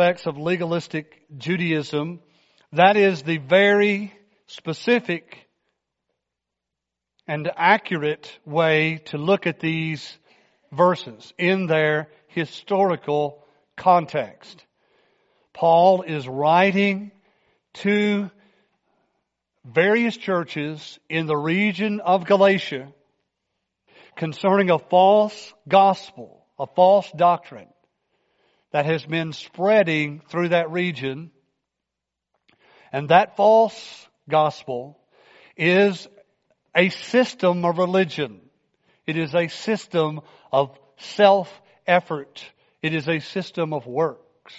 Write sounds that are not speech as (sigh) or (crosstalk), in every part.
of legalistic Judaism, that is the very specific and accurate way to look at these verses in their historical context. Paul is writing to various churches in the region of Galatia concerning a false gospel, a false doctrine that has been spreading through that region. And that false gospel is a system of religion. It is a system of self-effort. It is a system of works.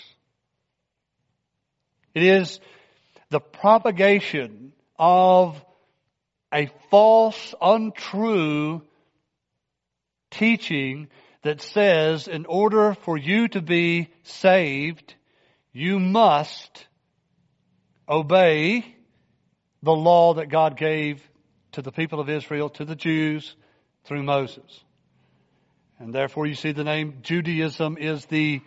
It is the propagation of a false, untrue teaching that says in order for you to be saved, you must obey the law that God gave to the people of Israel, to the Jews, through Moses. And therefore you see the name Judaism is the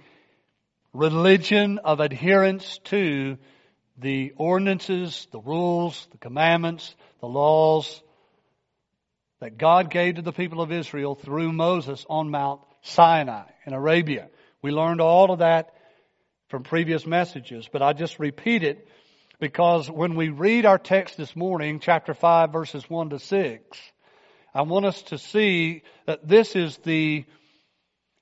religion of adherence to the ordinances, the rules, the commandments, the laws that God gave to the people of Israel through Moses on Mount Sinai in Arabia. We learned all of that from previous messages, but I just repeat it because when we read our text this morning, chapter 5 verses 1 to 6, I want us to see that this is the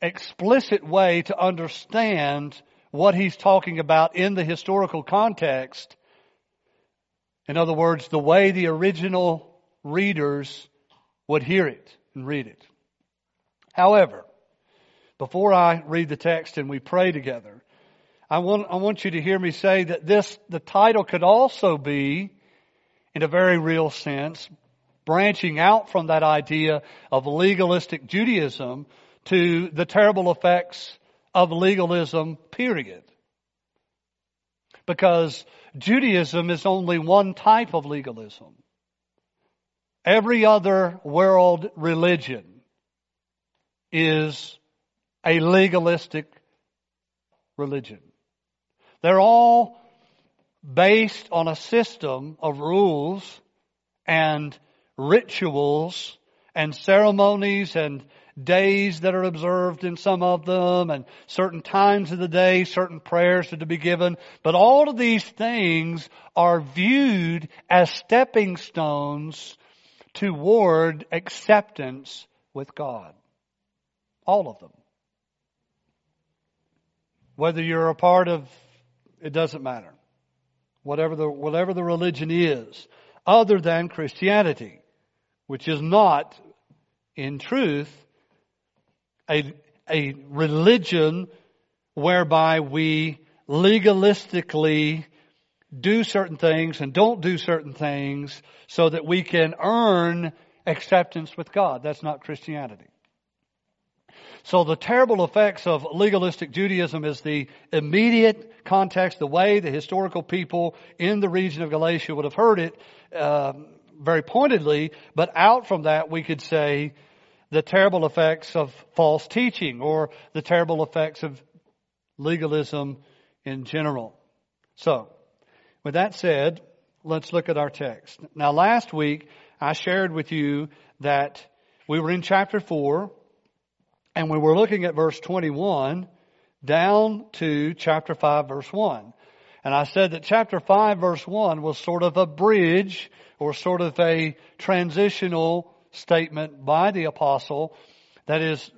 explicit way to understand what he's talking about in the historical context. In other words, the way the original readers would hear it and read it. However, before I read the text and we pray together, I want, I want you to hear me say that this, the title could also be, in a very real sense, branching out from that idea of legalistic Judaism to the terrible effects of legalism, period. Because Judaism is only one type of legalism. Every other world religion is a legalistic religion. They're all based on a system of rules and rituals and ceremonies and days that are observed in some of them and certain times of the day, certain prayers are to be given. But all of these things are viewed as stepping stones toward acceptance with God. All of them. Whether you're a part of, it doesn't matter. Whatever the, whatever the religion is, other than Christianity, which is not, in truth, a, a religion whereby we legalistically do certain things and don't do certain things so that we can earn acceptance with God. That's not Christianity. So the terrible effects of legalistic Judaism is the immediate context, the way the historical people in the region of Galatia would have heard it uh, very pointedly. But out from that, we could say the terrible effects of false teaching or the terrible effects of legalism in general. So, with that said, let's look at our text. Now last week, I shared with you that we were in chapter 4 and we were looking at verse 21 down to chapter 5 verse 1. And I said that chapter 5 verse 1 was sort of a bridge or sort of a transitional statement by the apostle that is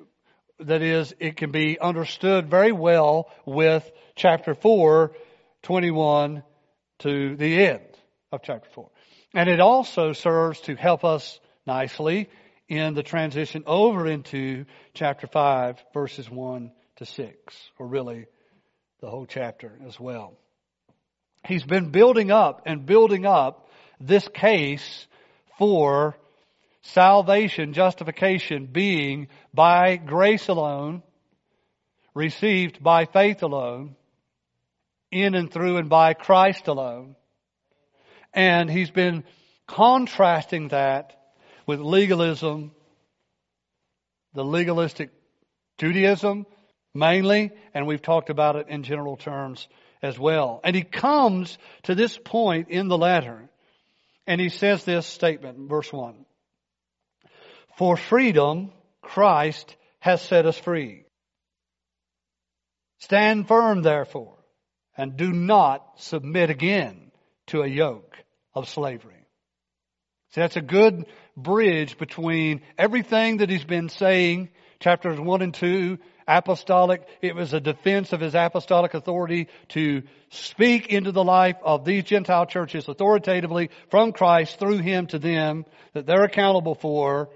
that is it can be understood very well with chapter 4 21 to the end of chapter 4. And it also serves to help us nicely in the transition over into chapter 5, verses 1 to 6, or really the whole chapter as well. He's been building up and building up this case for salvation, justification being by grace alone, received by faith alone, in and through and by Christ alone. And he's been contrasting that with legalism, the legalistic Judaism, mainly, and we've talked about it in general terms as well. And he comes to this point in the letter, and he says this statement, verse 1. For freedom, Christ has set us free. Stand firm, therefore, and do not submit again to a yoke of slavery. See, that's a good bridge between everything that he's been saying, chapters 1 and 2, apostolic. It was a defense of his apostolic authority to speak into the life of these Gentile churches authoritatively from Christ through him to them that they're accountable for.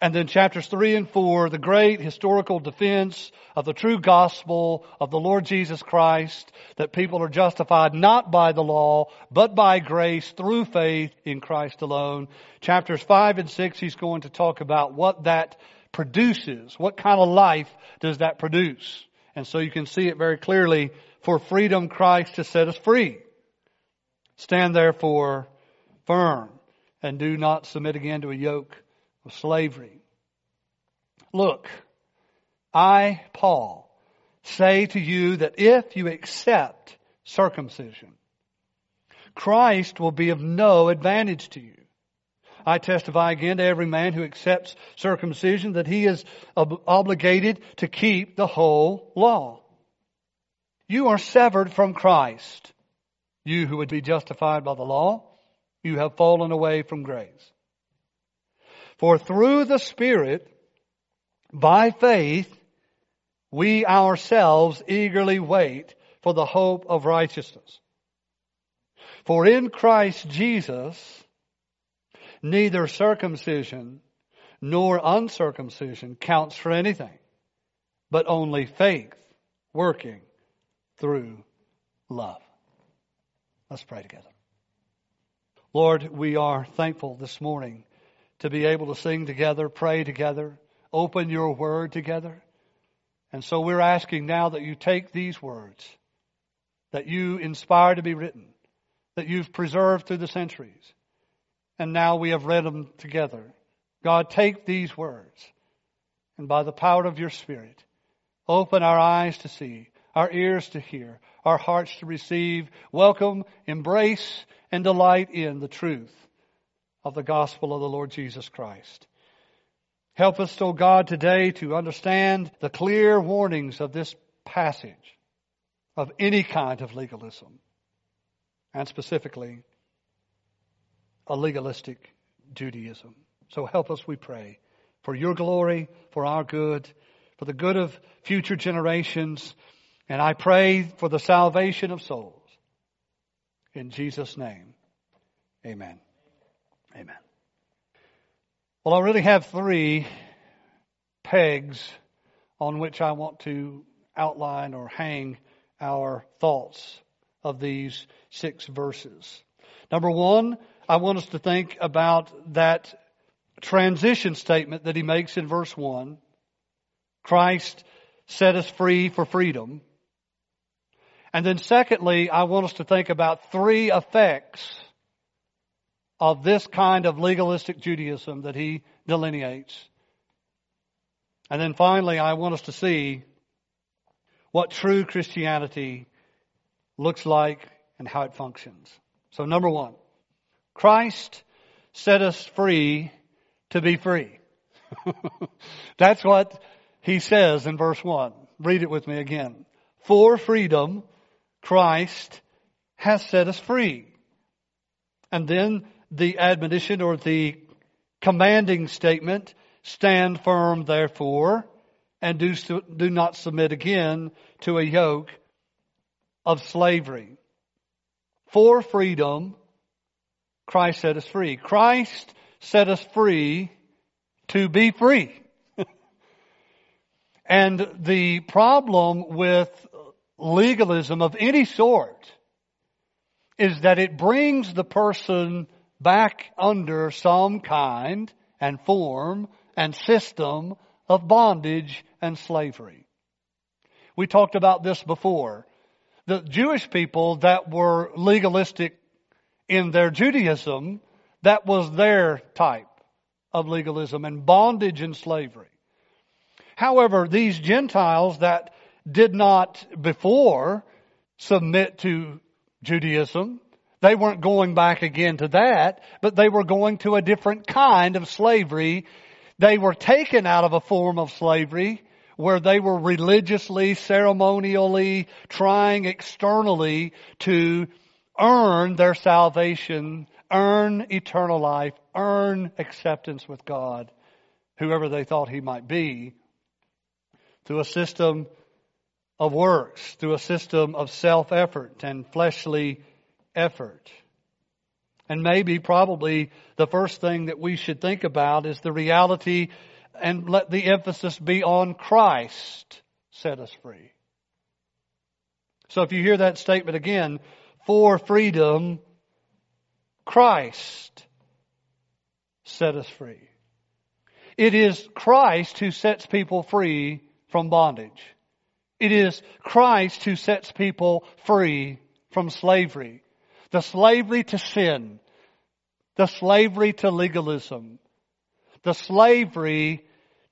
And then chapters 3 and 4, the great historical defense of the true gospel of the Lord Jesus Christ, that people are justified not by the law, but by grace through faith in Christ alone. Chapters 5 and 6, he's going to talk about what that produces. What kind of life does that produce? And so you can see it very clearly. For freedom, Christ has set us free. Stand therefore firm and do not submit again to a yoke of slavery. Look, I, Paul, say to you that if you accept circumcision, Christ will be of no advantage to you. I testify again to every man who accepts circumcision that he is ob- obligated to keep the whole law. You are severed from Christ. You who would be justified by the law, you have fallen away from grace. For through the Spirit, by faith, we ourselves eagerly wait for the hope of righteousness. For in Christ Jesus, neither circumcision nor uncircumcision counts for anything, but only faith working through love. Let's pray together. Lord, we are thankful this morning to be able to sing together, pray together, open your word together. And so we're asking now that you take these words that you inspire to be written, that you've preserved through the centuries, and now we have read them together. God, take these words and by the power of your Spirit, open our eyes to see, our ears to hear, our hearts to receive, welcome, embrace, and delight in the truth of the gospel of the Lord Jesus Christ. Help us, O God, today to understand the clear warnings of this passage of any kind of legalism, and specifically a legalistic Judaism. So help us, we pray, for your glory, for our good, for the good of future generations, and I pray for the salvation of souls. In Jesus' name, amen. Amen. Well, I really have three pegs on which I want to outline or hang our thoughts of these six verses. Number one, I want us to think about that transition statement that he makes in verse 1. Christ set us free for freedom. And then secondly, I want us to think about three effects of this kind of legalistic Judaism that he delineates. And then finally, I want us to see what true Christianity looks like and how it functions. So number one, Christ set us free to be free. (laughs) That's what he says in verse 1. Read it with me again. For freedom, Christ has set us free. And then the admonition or the commanding statement, stand firm therefore, and do, do not submit again to a yoke of slavery. For freedom, Christ set us free. Christ set us free to be free. (laughs) and the problem with legalism of any sort is that it brings the person back under some kind and form and system of bondage and slavery. We talked about this before. The Jewish people that were legalistic in their Judaism, that was their type of legalism and bondage and slavery. However, these Gentiles that did not before submit to Judaism, they weren't going back again to that, but they were going to a different kind of slavery. They were taken out of a form of slavery where they were religiously, ceremonially trying externally to earn their salvation, earn eternal life, earn acceptance with God, whoever they thought he might be, through a system of works, through a system of self-effort and fleshly effort. And maybe, probably, the first thing that we should think about is the reality and let the emphasis be on Christ set us free. So if you hear that statement again, for freedom, Christ set us free. It is Christ who sets people free from bondage. It is Christ who sets people free from slavery. The slavery to sin. The slavery to legalism. The slavery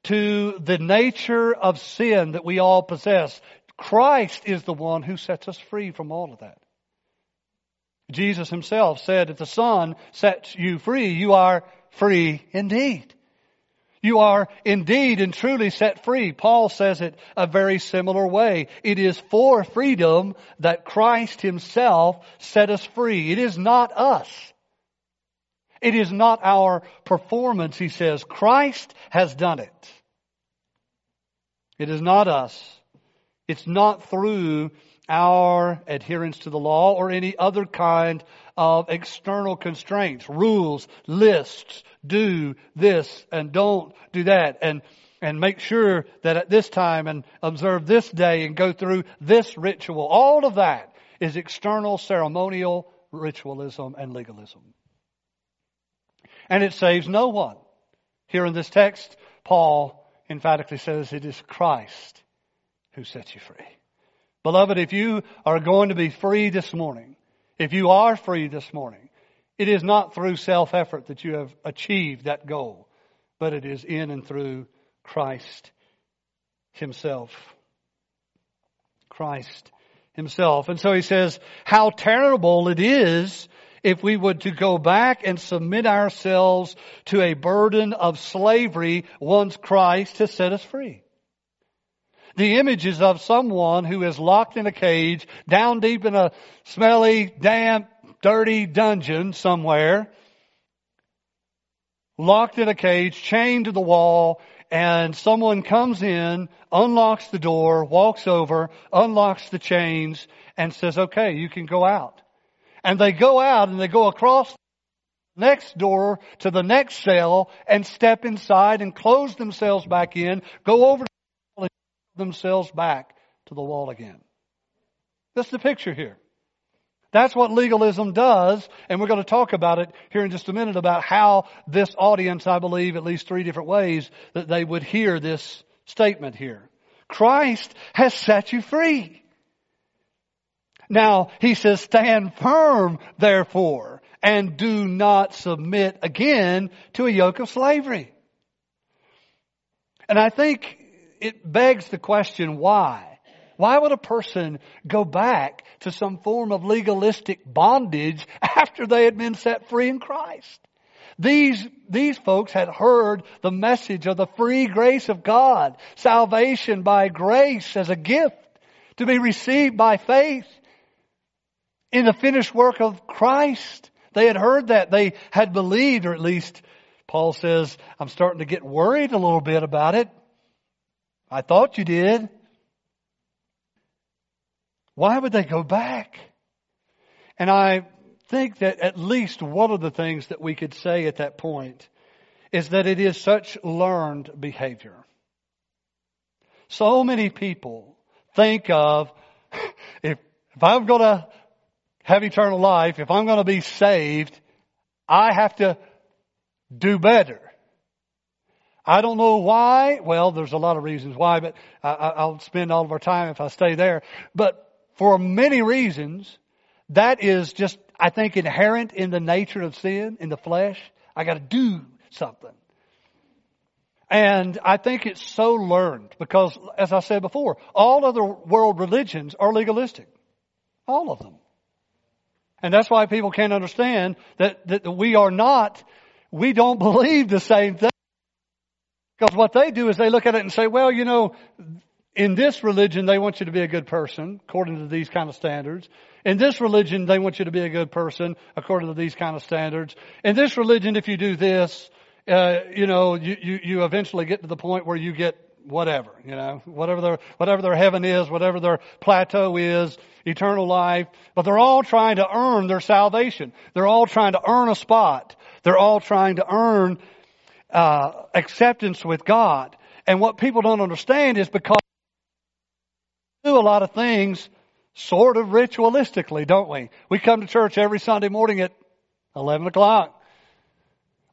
to the nature of sin that we all possess. Christ is the one who sets us free from all of that. Jesus himself said, if the Son sets you free, you are free indeed. You are indeed and truly set free. Paul says it a very similar way. It is for freedom that Christ himself set us free. It is not us. It is not our performance, he says. Christ has done it. It is not us. It's not through our adherence to the law or any other kind of external constraints, rules, lists, do this and don't do that and and make sure that at this time and observe this day and go through this ritual. All of that is external ceremonial ritualism and legalism. And it saves no one. Here in this text, Paul emphatically says it is Christ who sets you free. Beloved, if you are going to be free this morning, if you are free this morning, it is not through self-effort that you have achieved that goal, but it is in and through Christ Himself. Christ Himself. And so He says, how terrible it is if we would to go back and submit ourselves to a burden of slavery once Christ has set us free. The images of someone who is locked in a cage, down deep in a smelly, damp, dirty dungeon somewhere, locked in a cage, chained to the wall, and someone comes in, unlocks the door, walks over, unlocks the chains, and says, okay, you can go out. And they go out and they go across the next door to the next cell and step inside and close themselves back in, go over themselves back to the wall again. That's the picture here. That's what legalism does, and we're going to talk about it here in just a minute about how this audience, I believe, at least three different ways that they would hear this statement here. Christ has set you free. Now, he says, stand firm, therefore, and do not submit again to a yoke of slavery. And I think it begs the question, why? Why would a person go back to some form of legalistic bondage after they had been set free in Christ? These, these folks had heard the message of the free grace of God, salvation by grace as a gift to be received by faith in the finished work of Christ. They had heard that. They had believed, or at least Paul says, I'm starting to get worried a little bit about it. I thought you did. Why would they go back? And I think that at least one of the things that we could say at that point is that it is such learned behavior. So many people think of (laughs) if, if I'm going to have eternal life, if I'm going to be saved, I have to do better. I don't know why. Well, there's a lot of reasons why, but I, will spend all of our time if I stay there. But for many reasons, that is just, I think, inherent in the nature of sin, in the flesh. I got to do something. And I think it's so learned because, as I said before, all other world religions are legalistic. All of them. And that's why people can't understand that, that we are not, we don't (laughs) believe the same thing. Because what they do is they look at it and say, well, you know, in this religion they want you to be a good person according to these kind of standards. In this religion they want you to be a good person according to these kind of standards. In this religion if you do this, uh, you know, you, you, you eventually get to the point where you get whatever, you know, whatever their, whatever their heaven is, whatever their plateau is, eternal life. But they're all trying to earn their salvation. They're all trying to earn a spot. They're all trying to earn, uh, acceptance with God. And what people don't understand is because we do a lot of things sort of ritualistically, don't we? We come to church every Sunday morning at 11 o'clock.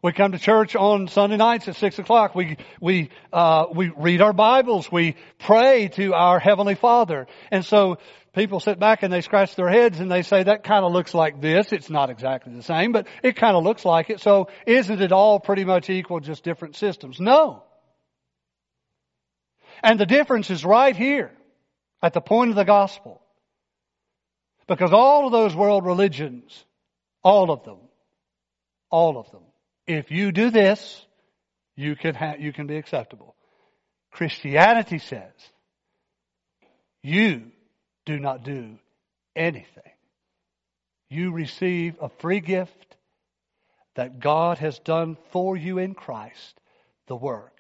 We come to church on Sunday nights at six o'clock. We we uh, we read our Bibles. We pray to our heavenly Father. And so people sit back and they scratch their heads and they say that kind of looks like this. It's not exactly the same, but it kind of looks like it. So isn't it all pretty much equal, just different systems? No. And the difference is right here at the point of the gospel. Because all of those world religions, all of them, all of them if you do this, you can ha- you can be acceptable. Christianity says, you do not do anything. You receive a free gift that God has done for you in Christ, the work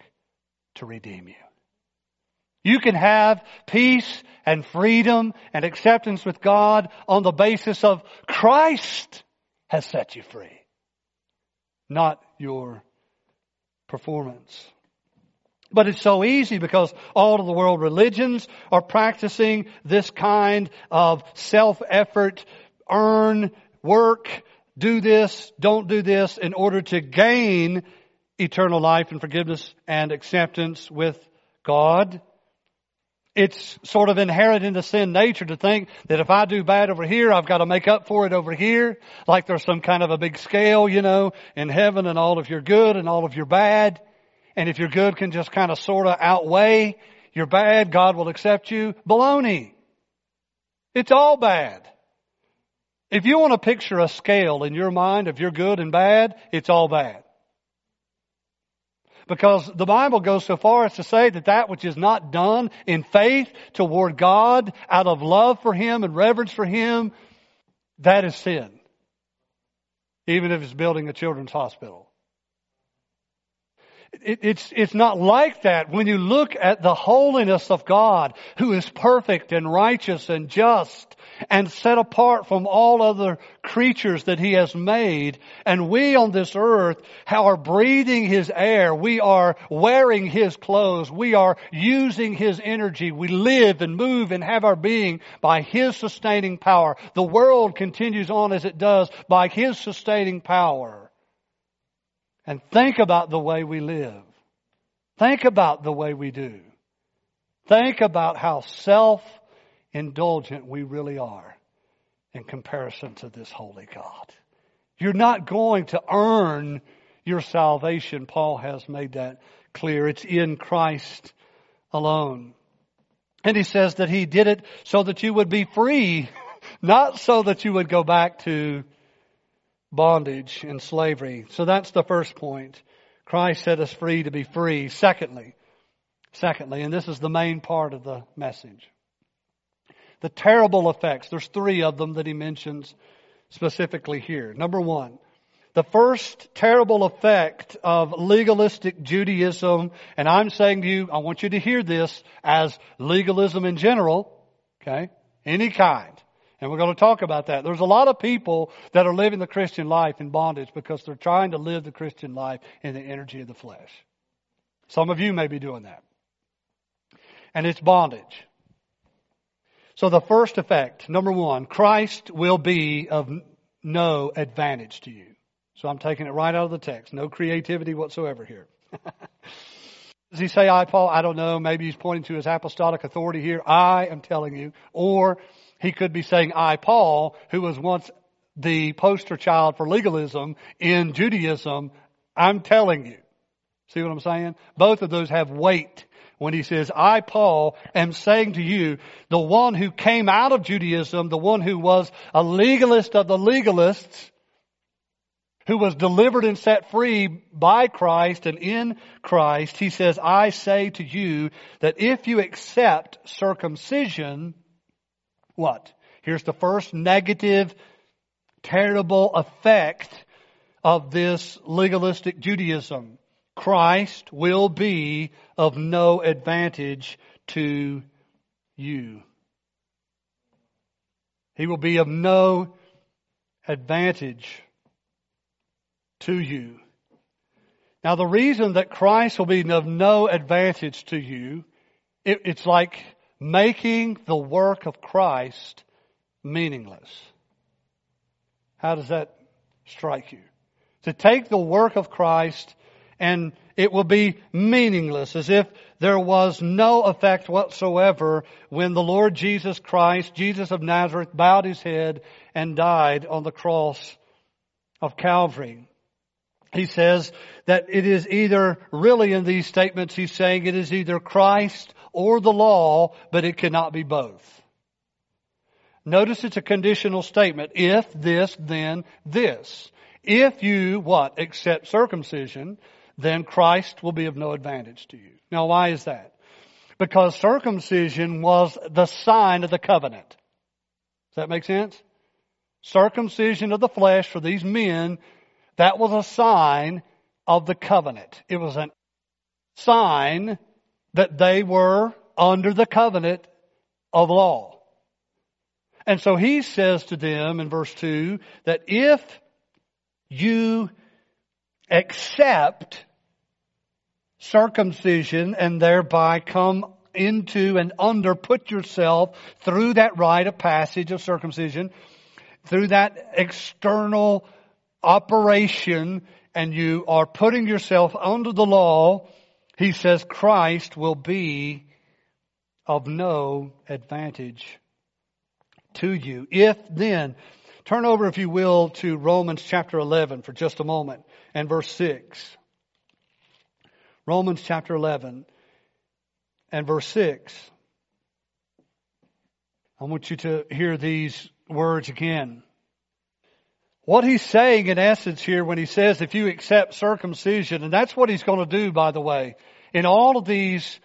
to redeem you. You can have peace and freedom and acceptance with God on the basis of Christ has set you free not your performance. But it's so easy because all of the world religions are practicing this kind of self-effort, earn, work, do this, don't do this in order to gain eternal life and forgiveness and acceptance with God it's sort of inherent in the sin nature to think that if I do bad over here, I've got to make up for it over here. Like there's some kind of a big scale, you know, in heaven and all of your good and all of your bad. And if your good can just kind of sort of outweigh your bad, God will accept you. Baloney. It's all bad. If you want to picture a scale in your mind of your good and bad, it's all bad. Because the Bible goes so far as to say that that which is not done in faith toward God, out of love for Him and reverence for Him, that is sin. Even if it's building a children's hospital. It, it's, it's not like that when you look at the holiness of God, who is perfect and righteous and just and set apart from all other creatures that He has made. And we on this earth are breathing His air. We are wearing His clothes. We are using His energy. We live and move and have our being by His sustaining power. The world continues on as it does by His sustaining power. And think about the way we live. Think about the way we do. Think about how self indulgent we really are in comparison to this holy God. You're not going to earn your salvation. Paul has made that clear. It's in Christ alone. And he says that he did it so that you would be free, (laughs) not so that you would go back to bondage and slavery. So that's the first point. Christ set us free to be free. Secondly, secondly, and this is the main part of the message. The terrible effects. There's three of them that he mentions specifically here. Number one, the first terrible effect of legalistic Judaism, and I'm saying to you, I want you to hear this as legalism in general, okay? Any kind. And we're going to talk about that. There's a lot of people that are living the Christian life in bondage because they're trying to live the Christian life in the energy of the flesh. Some of you may be doing that. And it's bondage. So the first effect, number one, Christ will be of no advantage to you. So I'm taking it right out of the text. No creativity whatsoever here. (laughs) Does he say I, Paul? I don't know. Maybe he's pointing to his apostolic authority here. I am telling you. Or he could be saying, I, Paul, who was once the poster child for legalism in Judaism, I'm telling you. See what I'm saying? Both of those have weight when he says, I, Paul, am saying to you, the one who came out of Judaism, the one who was a legalist of the legalists, who was delivered and set free by Christ and in Christ, he says, I say to you that if you accept circumcision, what? Here's the first negative, terrible effect of this legalistic Judaism. Christ will be of no advantage to you. He will be of no advantage to you. Now the reason that Christ will be of no advantage to you, it, it's like making the work of Christ meaningless. How does that strike you? To take the work of Christ and it will be meaningless as if there was no effect whatsoever when the Lord Jesus Christ, Jesus of Nazareth, bowed his head and died on the cross of Calvary. He says that it is either, really in these statements, he's saying it is either Christ or the law, but it cannot be both. Notice it's a conditional statement. If this, then this. If you, what? Accept circumcision, then Christ will be of no advantage to you. Now why is that? Because circumcision was the sign of the covenant. Does that make sense? Circumcision of the flesh for these men that was a sign of the covenant. It was a sign that they were under the covenant of law. And so he says to them in verse 2 that if you accept circumcision and thereby come into and under, put yourself through that rite of passage of circumcision, through that external operation and you are putting yourself under the law, he says Christ will be of no advantage to you. If then, turn over if you will to Romans chapter 11 for just a moment and verse 6. Romans chapter 11 and verse 6. I want you to hear these words again. What he's saying in essence here when he says if you accept circumcision, and that's what he's going to do, by the way, in all of these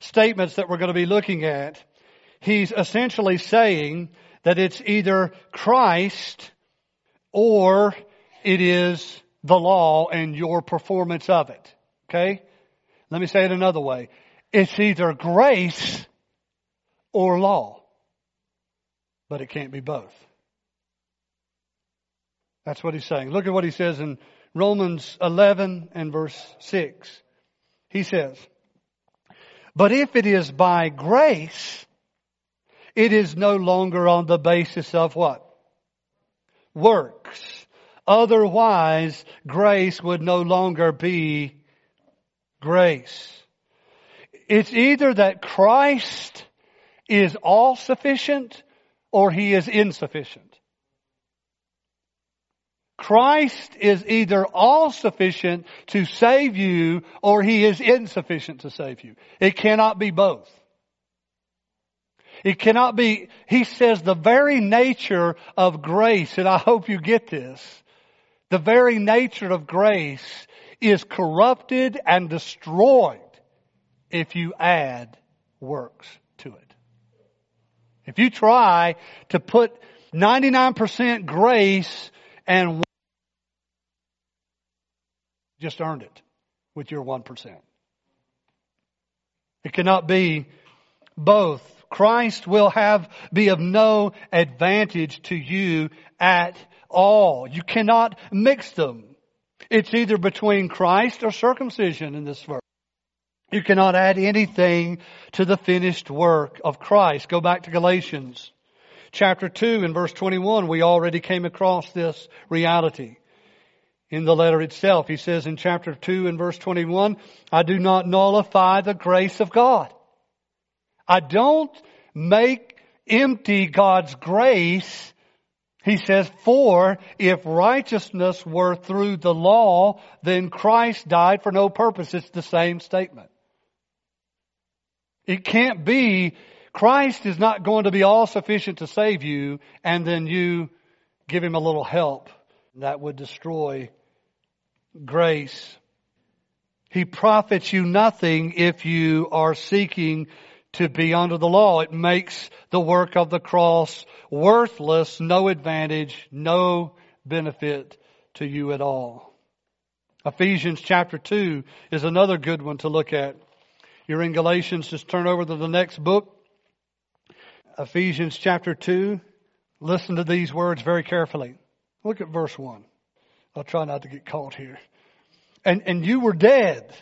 statements that we're going to be looking at, he's essentially saying that it's either Christ or it is the law and your performance of it. Okay? Let me say it another way. It's either grace or law. But it can't be both. That's what he's saying. Look at what he says in Romans 11 and verse 6. He says, But if it is by grace, it is no longer on the basis of what? Works. Otherwise, grace would no longer be grace. It's either that Christ is all sufficient or he is insufficient. Christ is either all sufficient to save you or he is insufficient to save you. It cannot be both. It cannot be, he says the very nature of grace, and I hope you get this, the very nature of grace is corrupted and destroyed if you add works to it. If you try to put 99% grace and just earned it with your 1%. It cannot be both. Christ will have, be of no advantage to you at all. You cannot mix them. It's either between Christ or circumcision in this verse. You cannot add anything to the finished work of Christ. Go back to Galatians chapter 2 and verse 21. We already came across this reality in the letter itself. He says in chapter 2 and verse 21, I do not nullify the grace of God. I don't make empty God's grace He says, for if righteousness were through the law, then Christ died for no purpose. It's the same statement. It can't be, Christ is not going to be all sufficient to save you and then you give him a little help. That would destroy grace. He profits you nothing if you are seeking to be under the law. It makes the work of the cross worthless, no advantage, no benefit to you at all. Ephesians chapter 2 is another good one to look at. You're in Galatians, just turn over to the next book. Ephesians chapter 2. Listen to these words very carefully. Look at verse 1. I'll try not to get caught here. And, and you were dead.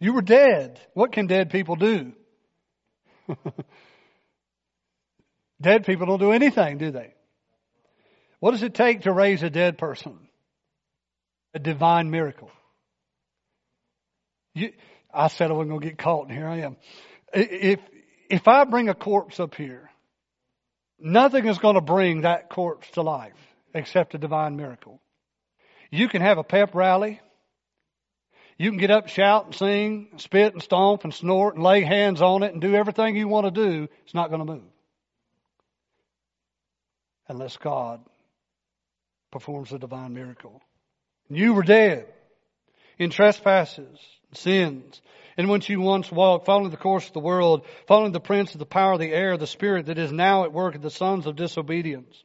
You were dead. What can dead people do? (laughs) dead people don't do anything, do they? What does it take to raise a dead person? A divine miracle. You, I said I wasn't going to get caught, and here I am. If, if I bring a corpse up here, nothing is going to bring that corpse to life except a divine miracle. You can have a pep rally. You can get up, shout and sing, spit and stomp and snort and lay hands on it and do everything you want to do. It's not going to move. Unless God performs a divine miracle. You were dead in trespasses, and sins, in which you once walked, following the course of the world, following the prince of the power of the air, the spirit that is now at work in the sons of disobedience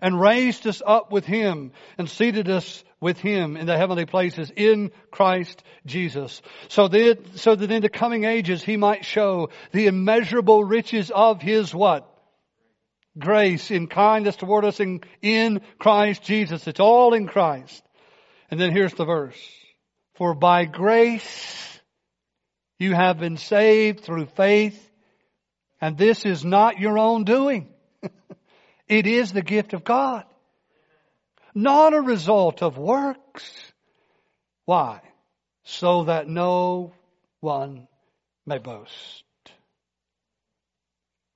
and raised us up with him and seated us with him in the heavenly places in Christ Jesus. So that, so that in the coming ages he might show the immeasurable riches of his what? Grace in kindness toward us in, in Christ Jesus. It's all in Christ. And then here's the verse. For by grace you have been saved through faith, and this is not your own doing. (laughs) It is the gift of God. Not a result of works. Why? So that no one may boast.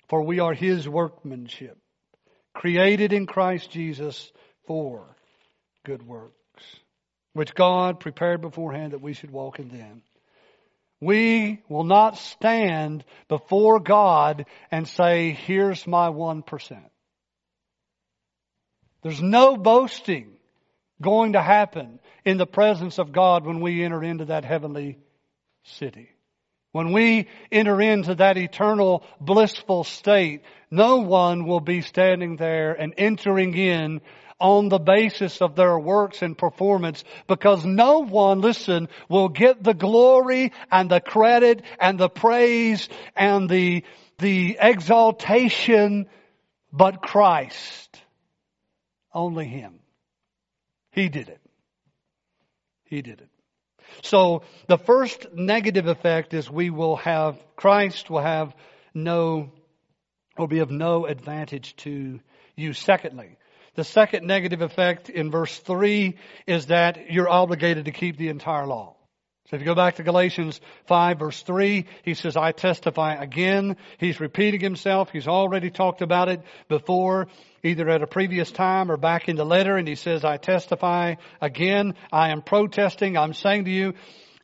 For we are His workmanship, created in Christ Jesus for good works, which God prepared beforehand that we should walk in them. We will not stand before God and say, here's my 1%. There's no boasting going to happen in the presence of God when we enter into that heavenly city. When we enter into that eternal blissful state, no one will be standing there and entering in on the basis of their works and performance because no one, listen, will get the glory and the credit and the praise and the, the exaltation but Christ. Only Him. He did it. He did it. So the first negative effect is we will have, Christ will have no, will be of no advantage to you. Secondly, the second negative effect in verse 3 is that you're obligated to keep the entire law. So if you go back to Galatians 5 verse 3, he says, I testify again. He's repeating himself. He's already talked about it before, either at a previous time or back in the letter, and he says, I testify again. I am protesting. I'm saying to you,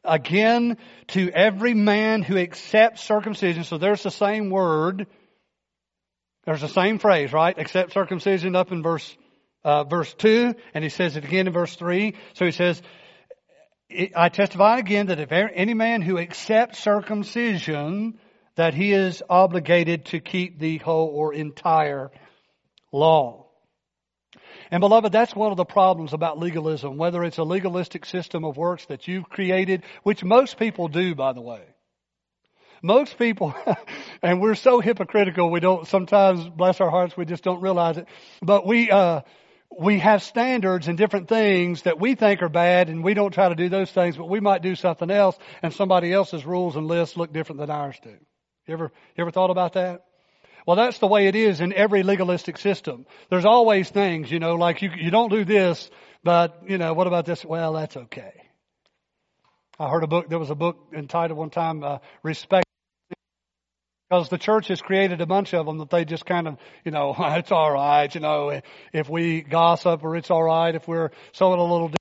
again, to every man who accepts circumcision. So there's the same word. There's the same phrase, right? Accept circumcision up in verse, uh, verse 2, and he says it again in verse 3. So he says, I testify again that if any man who accepts circumcision, that he is obligated to keep the whole or entire law. And beloved, that's one of the problems about legalism, whether it's a legalistic system of works that you've created, which most people do, by the way. Most people, (laughs) and we're so hypocritical, we don't, sometimes, bless our hearts, we just don't realize it, but we, uh, we have standards and different things that we think are bad and we don't try to do those things, but we might do something else and somebody else's rules and lists look different than ours do. You ever, you ever thought about that? Well, that's the way it is in every legalistic system. There's always things, you know, like you, you don't do this, but, you know, what about this? Well, that's okay. I heard a book, there was a book entitled one time, uh, Respect because the church has created a bunch of them that they just kind of, you know, (laughs) it's all right, you know, if we gossip or it's all right if we're sowing a little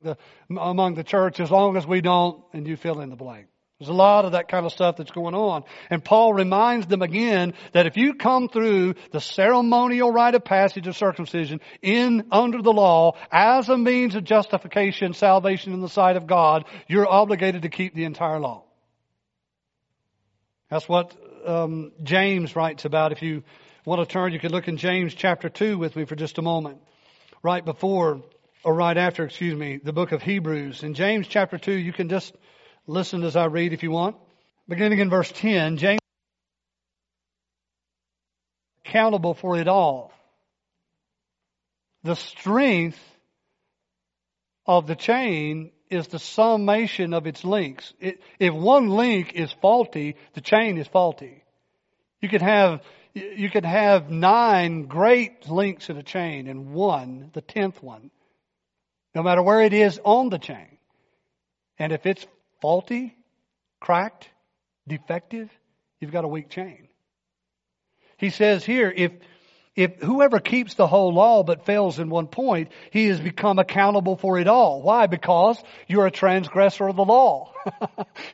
the, among the church as long as we don't, and you fill in the blank. There's a lot of that kind of stuff that's going on. And Paul reminds them again that if you come through the ceremonial rite of passage of circumcision in under the law as a means of justification, salvation in the sight of God, you're obligated to keep the entire law. That's what um, James writes about. If you want to turn, you can look in James chapter 2 with me for just a moment. Right before, or right after, excuse me, the book of Hebrews. In James chapter 2, you can just listen as I read if you want. Beginning in verse 10, James accountable for it all. The strength of the chain is the summation of its links. It, if one link is faulty, the chain is faulty. You could have you could have nine great links in a chain and one, the tenth one, no matter where it is on the chain. And if it's faulty, cracked, defective, you've got a weak chain. He says here, if if whoever keeps the whole law but fails in one point, he has become accountable for it all. Why? Because you're a transgressor of the law.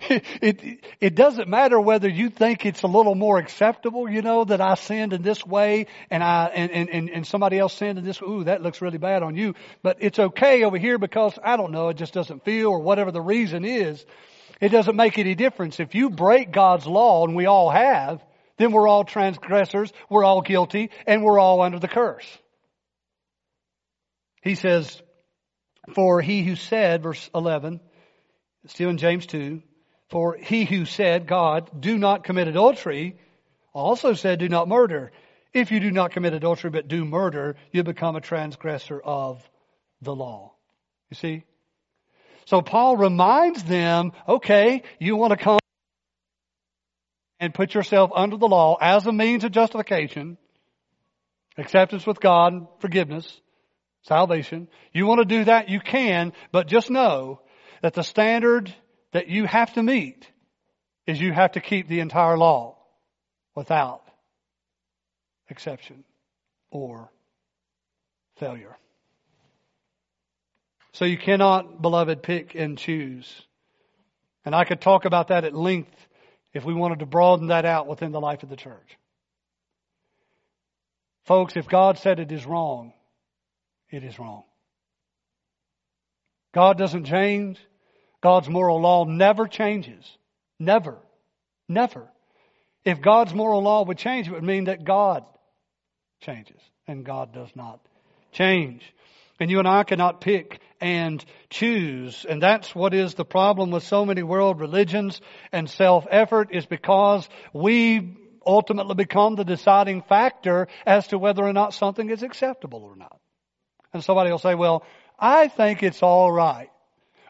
it, (laughs) it it doesn't matter whether you think it's a little more acceptable, you know, that I sinned in this way and I, and, and, and somebody else sinned in this, ooh, that looks really bad on you. But it's okay over here because I don't know, it just doesn't feel or whatever the reason is. It doesn't make any difference. If you break God's law, and we all have, then we're all transgressors, we're all guilty, and we're all under the curse. He says, for he who said, verse 11, still in James 2, for he who said, God, do not commit adultery, also said, do not murder. If you do not commit adultery but do murder, you become a transgressor of the law. You see? So Paul reminds them, okay, you want to come and put yourself under the law as a means of justification, acceptance with God, forgiveness, salvation. You want to do that, you can, but just know that the standard that you have to meet is you have to keep the entire law without exception or failure. So you cannot, beloved, pick and choose. And I could talk about that at length if we wanted to broaden that out within the life of the church. Folks, if God said it is wrong, it is wrong. God doesn't change. God's moral law never changes. Never. Never. If God's moral law would change, it would mean that God changes. And God does not change. And you and I cannot pick and choose. And that's what is the problem with so many world religions and self-effort is because we ultimately become the deciding factor as to whether or not something is acceptable or not. And somebody will say, well, I think it's all right.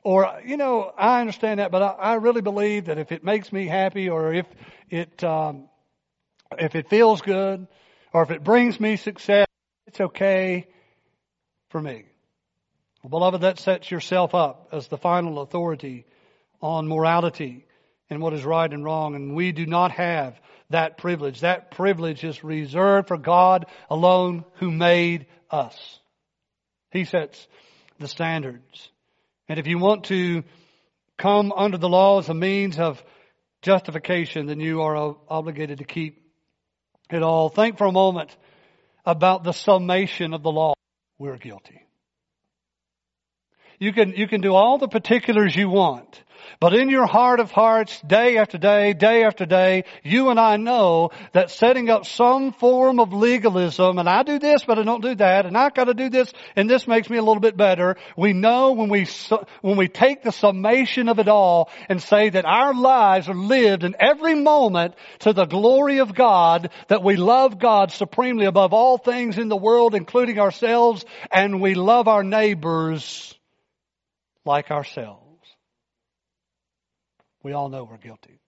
Or, you know, I understand that, but I, I really believe that if it makes me happy or if it, um, if it feels good or if it brings me success, it's okay for me. Well, beloved, that sets yourself up as the final authority on morality and what is right and wrong. And we do not have that privilege. That privilege is reserved for God alone who made us. He sets the standards. And if you want to come under the law as a means of justification, then you are obligated to keep it all. Think for a moment about the summation of the law we're guilty. You can, you can do all the particulars you want. But in your heart of hearts, day after day, day after day, you and I know that setting up some form of legalism, and I do this, but I don't do that, and I gotta do this, and this makes me a little bit better. We know when we, when we take the summation of it all and say that our lives are lived in every moment to the glory of God, that we love God supremely above all things in the world, including ourselves, and we love our neighbors like ourselves. We all know we're guilty.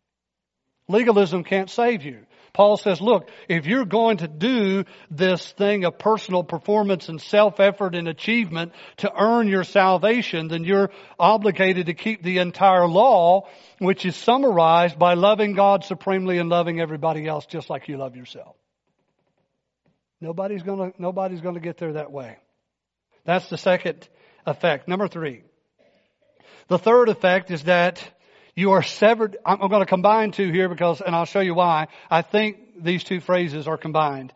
Legalism can't save you. Paul says, look, if you're going to do this thing of personal performance and self-effort and achievement to earn your salvation, then you're obligated to keep the entire law, which is summarized by loving God supremely and loving everybody else just like you love yourself. Nobody's gonna, nobody's gonna get there that way. That's the second effect. Number three. The third effect is that you are severed. I'm going to combine two here because, and I'll show you why. I think these two phrases are combined.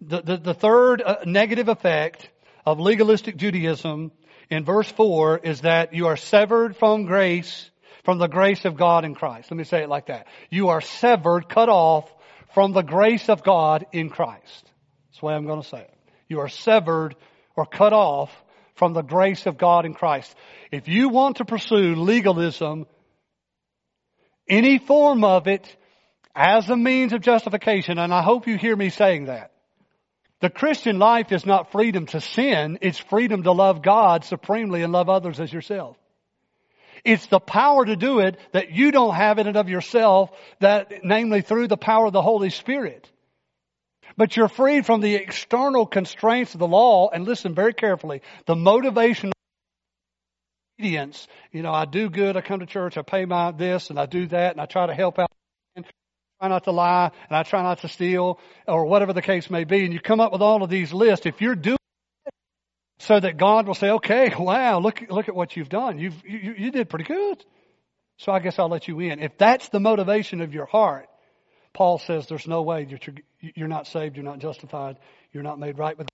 The, the, the third uh, negative effect of legalistic Judaism in verse 4 is that you are severed from grace, from the grace of God in Christ. Let me say it like that. You are severed, cut off from the grace of God in Christ. That's the way I'm going to say it. You are severed or cut off from the grace of God in Christ. If you want to pursue legalism, any form of it as a means of justification, and I hope you hear me saying that. The Christian life is not freedom to sin, it's freedom to love God supremely and love others as yourself. It's the power to do it that you don't have in and of yourself, that namely through the power of the Holy Spirit. But you're freed from the external constraints of the law, and listen very carefully, the motivation obedience. You know, I do good, I come to church, I pay my this, and I do that, and I try to help out. Try not to lie, and I try not to steal, or whatever the case may be. And you come up with all of these lists. If you're doing so that God will say, okay, wow, look, look at what you've done. You've, you, you did pretty good. So I guess I'll let you in. If that's the motivation of your heart, Paul says there's no way that you're, you're not saved, you're not justified, you're not made right with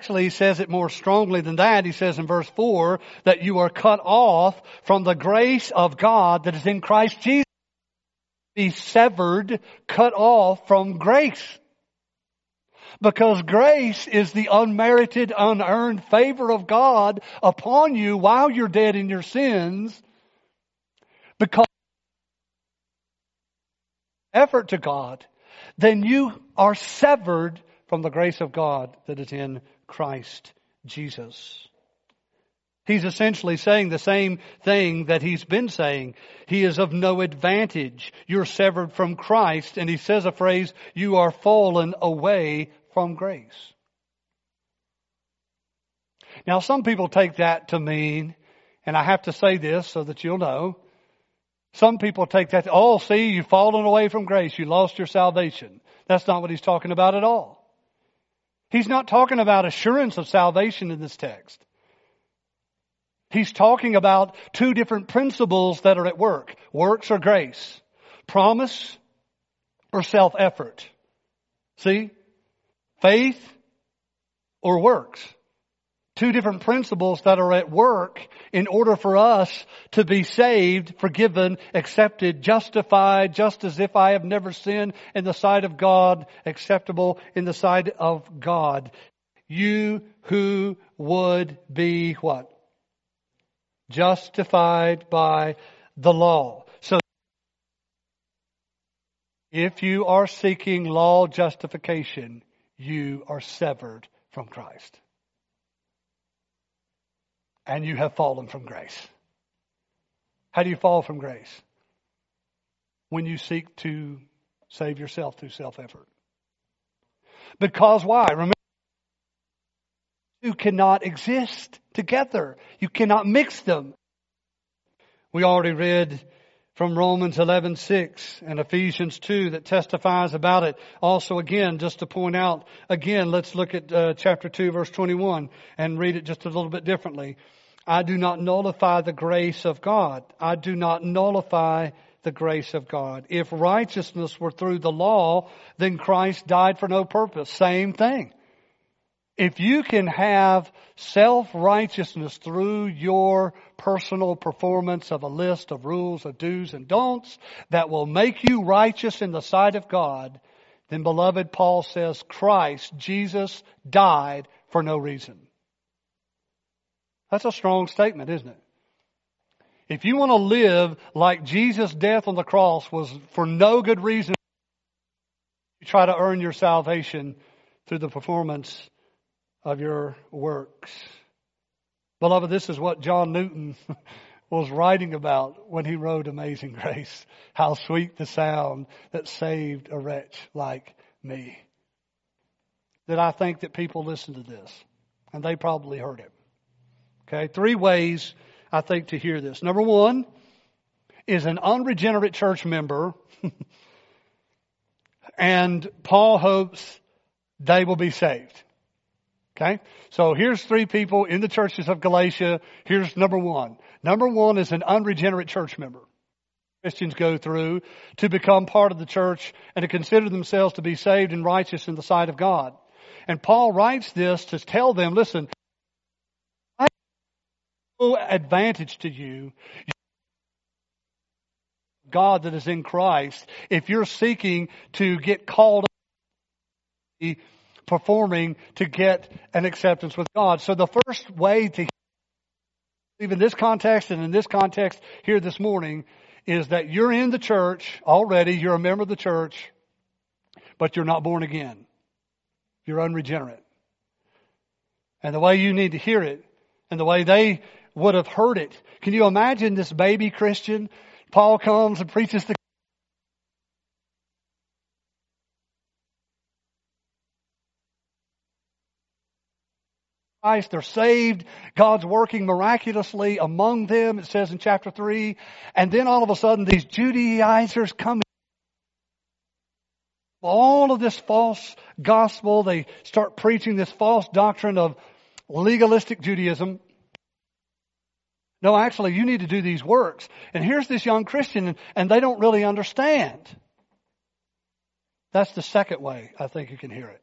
Actually, he says it more strongly than that. He says in verse 4 that you are cut off from the grace of God that is in Christ Jesus. Be severed, cut off from grace. Because grace is the unmerited, unearned favor of God upon you while you're dead in your sins. Because effort to God, then you are severed from the grace of God that is in Christ Jesus. He's essentially saying the same thing that he's been saying. He is of no advantage. You're severed from Christ, and he says a phrase, you are fallen away from grace. Now some people take that to mean, and I have to say this so that you'll know, some people take that, oh see, you've fallen away from grace, you lost your salvation. That's not what he's talking about at all. He's not talking about assurance of salvation in this text. He's talking about two different principles that are at work. Works or grace. Promise or self-effort. See? Faith or works two different principles that are at work in order for us to be saved, forgiven, accepted, justified, just as if I have never sinned in the sight of God, acceptable in the sight of God. You who would be what? Justified by the law. So, if you are seeking law justification, you are severed from Christ and you have fallen from grace. How do you fall from grace? When you seek to save yourself through self-effort. Because why? Remember, you cannot exist together. You cannot mix them. We already read from Romans 11:6 and Ephesians 2 that testifies about it. Also again, just to point out, again, let's look at uh, chapter 2 verse 21 and read it just a little bit differently. I do not nullify the grace of God. I do not nullify the grace of God. If righteousness were through the law, then Christ died for no purpose. Same thing. if you can have self-righteousness through your personal performance of a list of rules of do's and don'ts that will make you righteous in the sight of God, then beloved, Paul says Christ, Jesus, died for no reason. That's a strong statement, isn't it? If you want to live like Jesus' death on the cross was for no good reason, you try to earn your salvation through the performance of your works. Beloved, this is what John Newton (laughs) was writing about when he wrote Amazing Grace. How sweet the sound that saved a wretch like me. That I think that people listen to this, and they probably heard it. Okay, three ways I think to hear this. Number one is an unregenerate church member, (laughs) and Paul hopes they will be saved. Okay? So here's three people in the churches of Galatia. Here's number one. Number one is an unregenerate church member. Christians go through to become part of the church and to consider themselves to be saved and righteous in the sight of God. And Paul writes this to tell them, listen, advantage to you. God that is in Christ, if you're seeking to get called up performing to get an acceptance with God. So the first way to even this context and in this context here this morning is that you're in the church already, you're a member of the church, but you're not born again. You're unregenerate. And the way you need to hear it and the way they would have heard it. Can you imagine this baby Christian? Paul comes and preaches the Christ. They're saved. God's working miraculously among them, it says in chapter 3. And then all of a sudden these Judaizers come all of this false gospel. They start preaching this false doctrine of legalistic Judaism. No, actually, you need to do these works. And here's this young Christian, and they don't really understand. That's the second way I think you can hear it.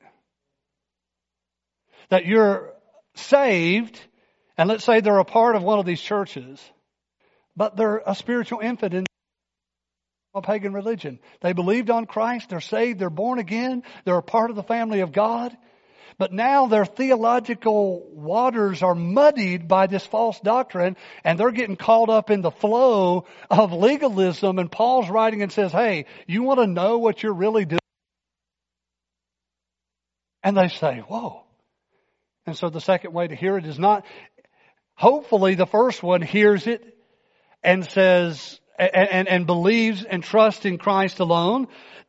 That you're saved, and let's say they're a part of one of these churches, but they're a spiritual infant in a pagan religion. They believed on Christ, they're saved, they're born again, they're a part of the family of God. But now their theological waters are muddied by this false doctrine and they're getting caught up in the flow of legalism and Paul's writing and says, hey, you want to know what you're really doing? And they say, whoa, and so the second way to hear it is not, hopefully the first one hears it and says, and, and, and believes and trusts in Christ alone.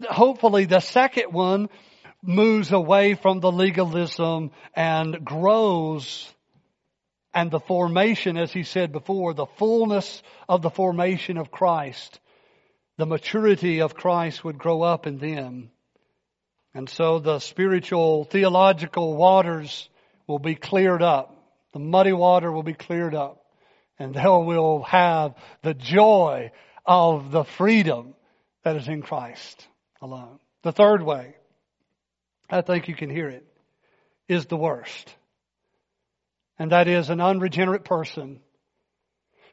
Hopefully the second one moves away from the legalism and grows and the formation, as he said before, the fullness of the formation of Christ, the maturity of Christ would grow up in them. And so the spiritual, theological waters will be cleared up. The muddy water will be cleared up. And they will have the joy of the freedom that is in Christ alone. The third way, I think you can hear it, is the worst. And that is an unregenerate person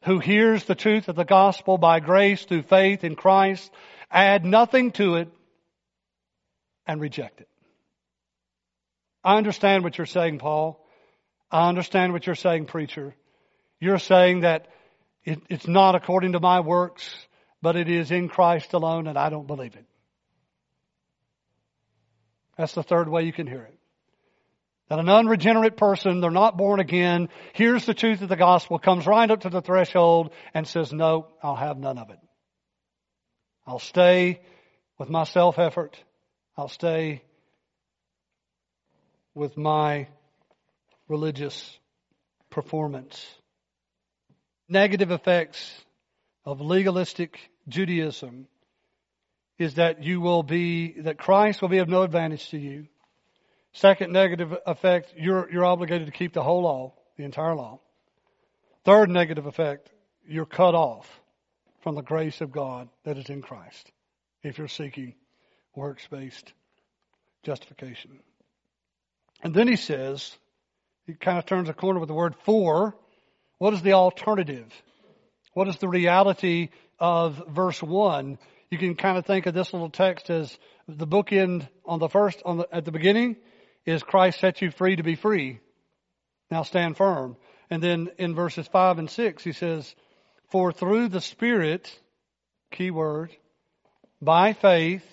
who hears the truth of the gospel by grace through faith in Christ, add nothing to it, and reject it. I understand what you're saying, Paul. I understand what you're saying, preacher. You're saying that it, it's not according to my works, but it is in Christ alone, and I don't believe it. That's the third way you can hear it. That an unregenerate person, they're not born again, hears the truth of the gospel, comes right up to the threshold and says, no, I'll have none of it. I'll stay with my self effort. I'll stay with my religious performance. Negative effects of legalistic Judaism is that you will be, that Christ will be of no advantage to you. Second negative effect, you're, you're obligated to keep the whole law, the entire law. Third negative effect, you're cut off from the grace of God that is in Christ if you're seeking works based justification. And then he says, he kind of turns a corner with the word for. What is the alternative? What is the reality of verse 1? You can kind of think of this little text as the bookend on the first, on the, at the beginning is Christ set you free to be free. Now stand firm. And then in verses 5 and 6, he says, For through the Spirit, key word, by faith,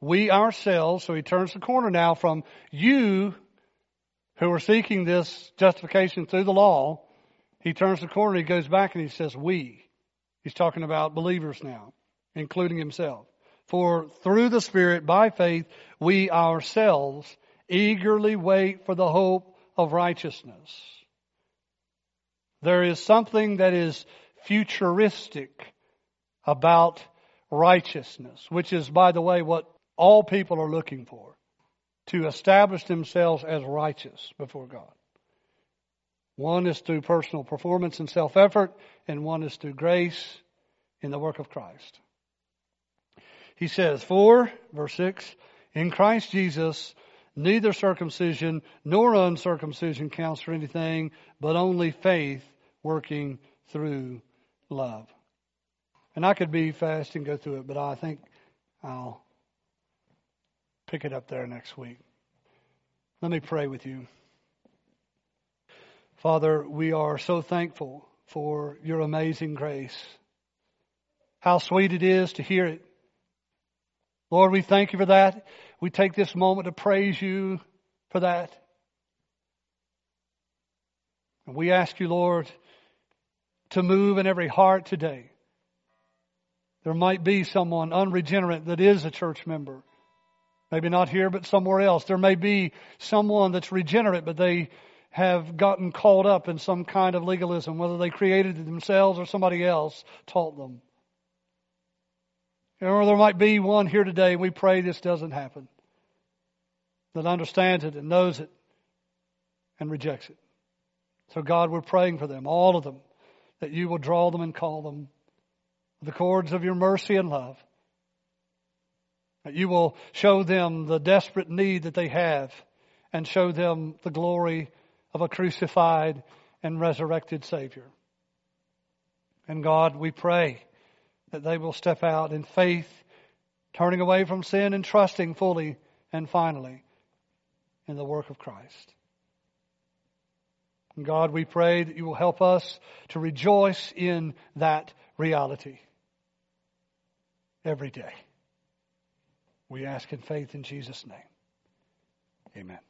we ourselves, so he turns the corner now from you who are seeking this justification through the law, he turns the corner, he goes back and he says, we. He's talking about believers now, including himself. For through the Spirit, by faith, we ourselves eagerly wait for the hope of righteousness. There is something that is futuristic about righteousness, which is, by the way, what all people are looking for to establish themselves as righteous before God. One is through personal performance and self effort, and one is through grace in the work of Christ. He says, For, verse 6, in Christ Jesus, neither circumcision nor uncircumcision counts for anything, but only faith working through love. And I could be fast and go through it, but I think I'll pick it up there next week. Let me pray with you. Father, we are so thankful for your amazing grace. How sweet it is to hear it. Lord, we thank you for that. We take this moment to praise you for that. And we ask you, Lord, to move in every heart today. There might be someone unregenerate that is a church member. Maybe not here, but somewhere else. There may be someone that's regenerate, but they have gotten caught up in some kind of legalism, whether they created it themselves or somebody else taught them. Or there might be one here today, we pray this doesn't happen, that understands it and knows it and rejects it. So, God, we're praying for them, all of them, that you will draw them and call them the cords of your mercy and love. That you will show them the desperate need that they have and show them the glory of a crucified and resurrected Savior. And God, we pray that they will step out in faith, turning away from sin and trusting fully and finally in the work of Christ. And God, we pray that you will help us to rejoice in that reality every day. We ask in faith in Jesus' name. Amen.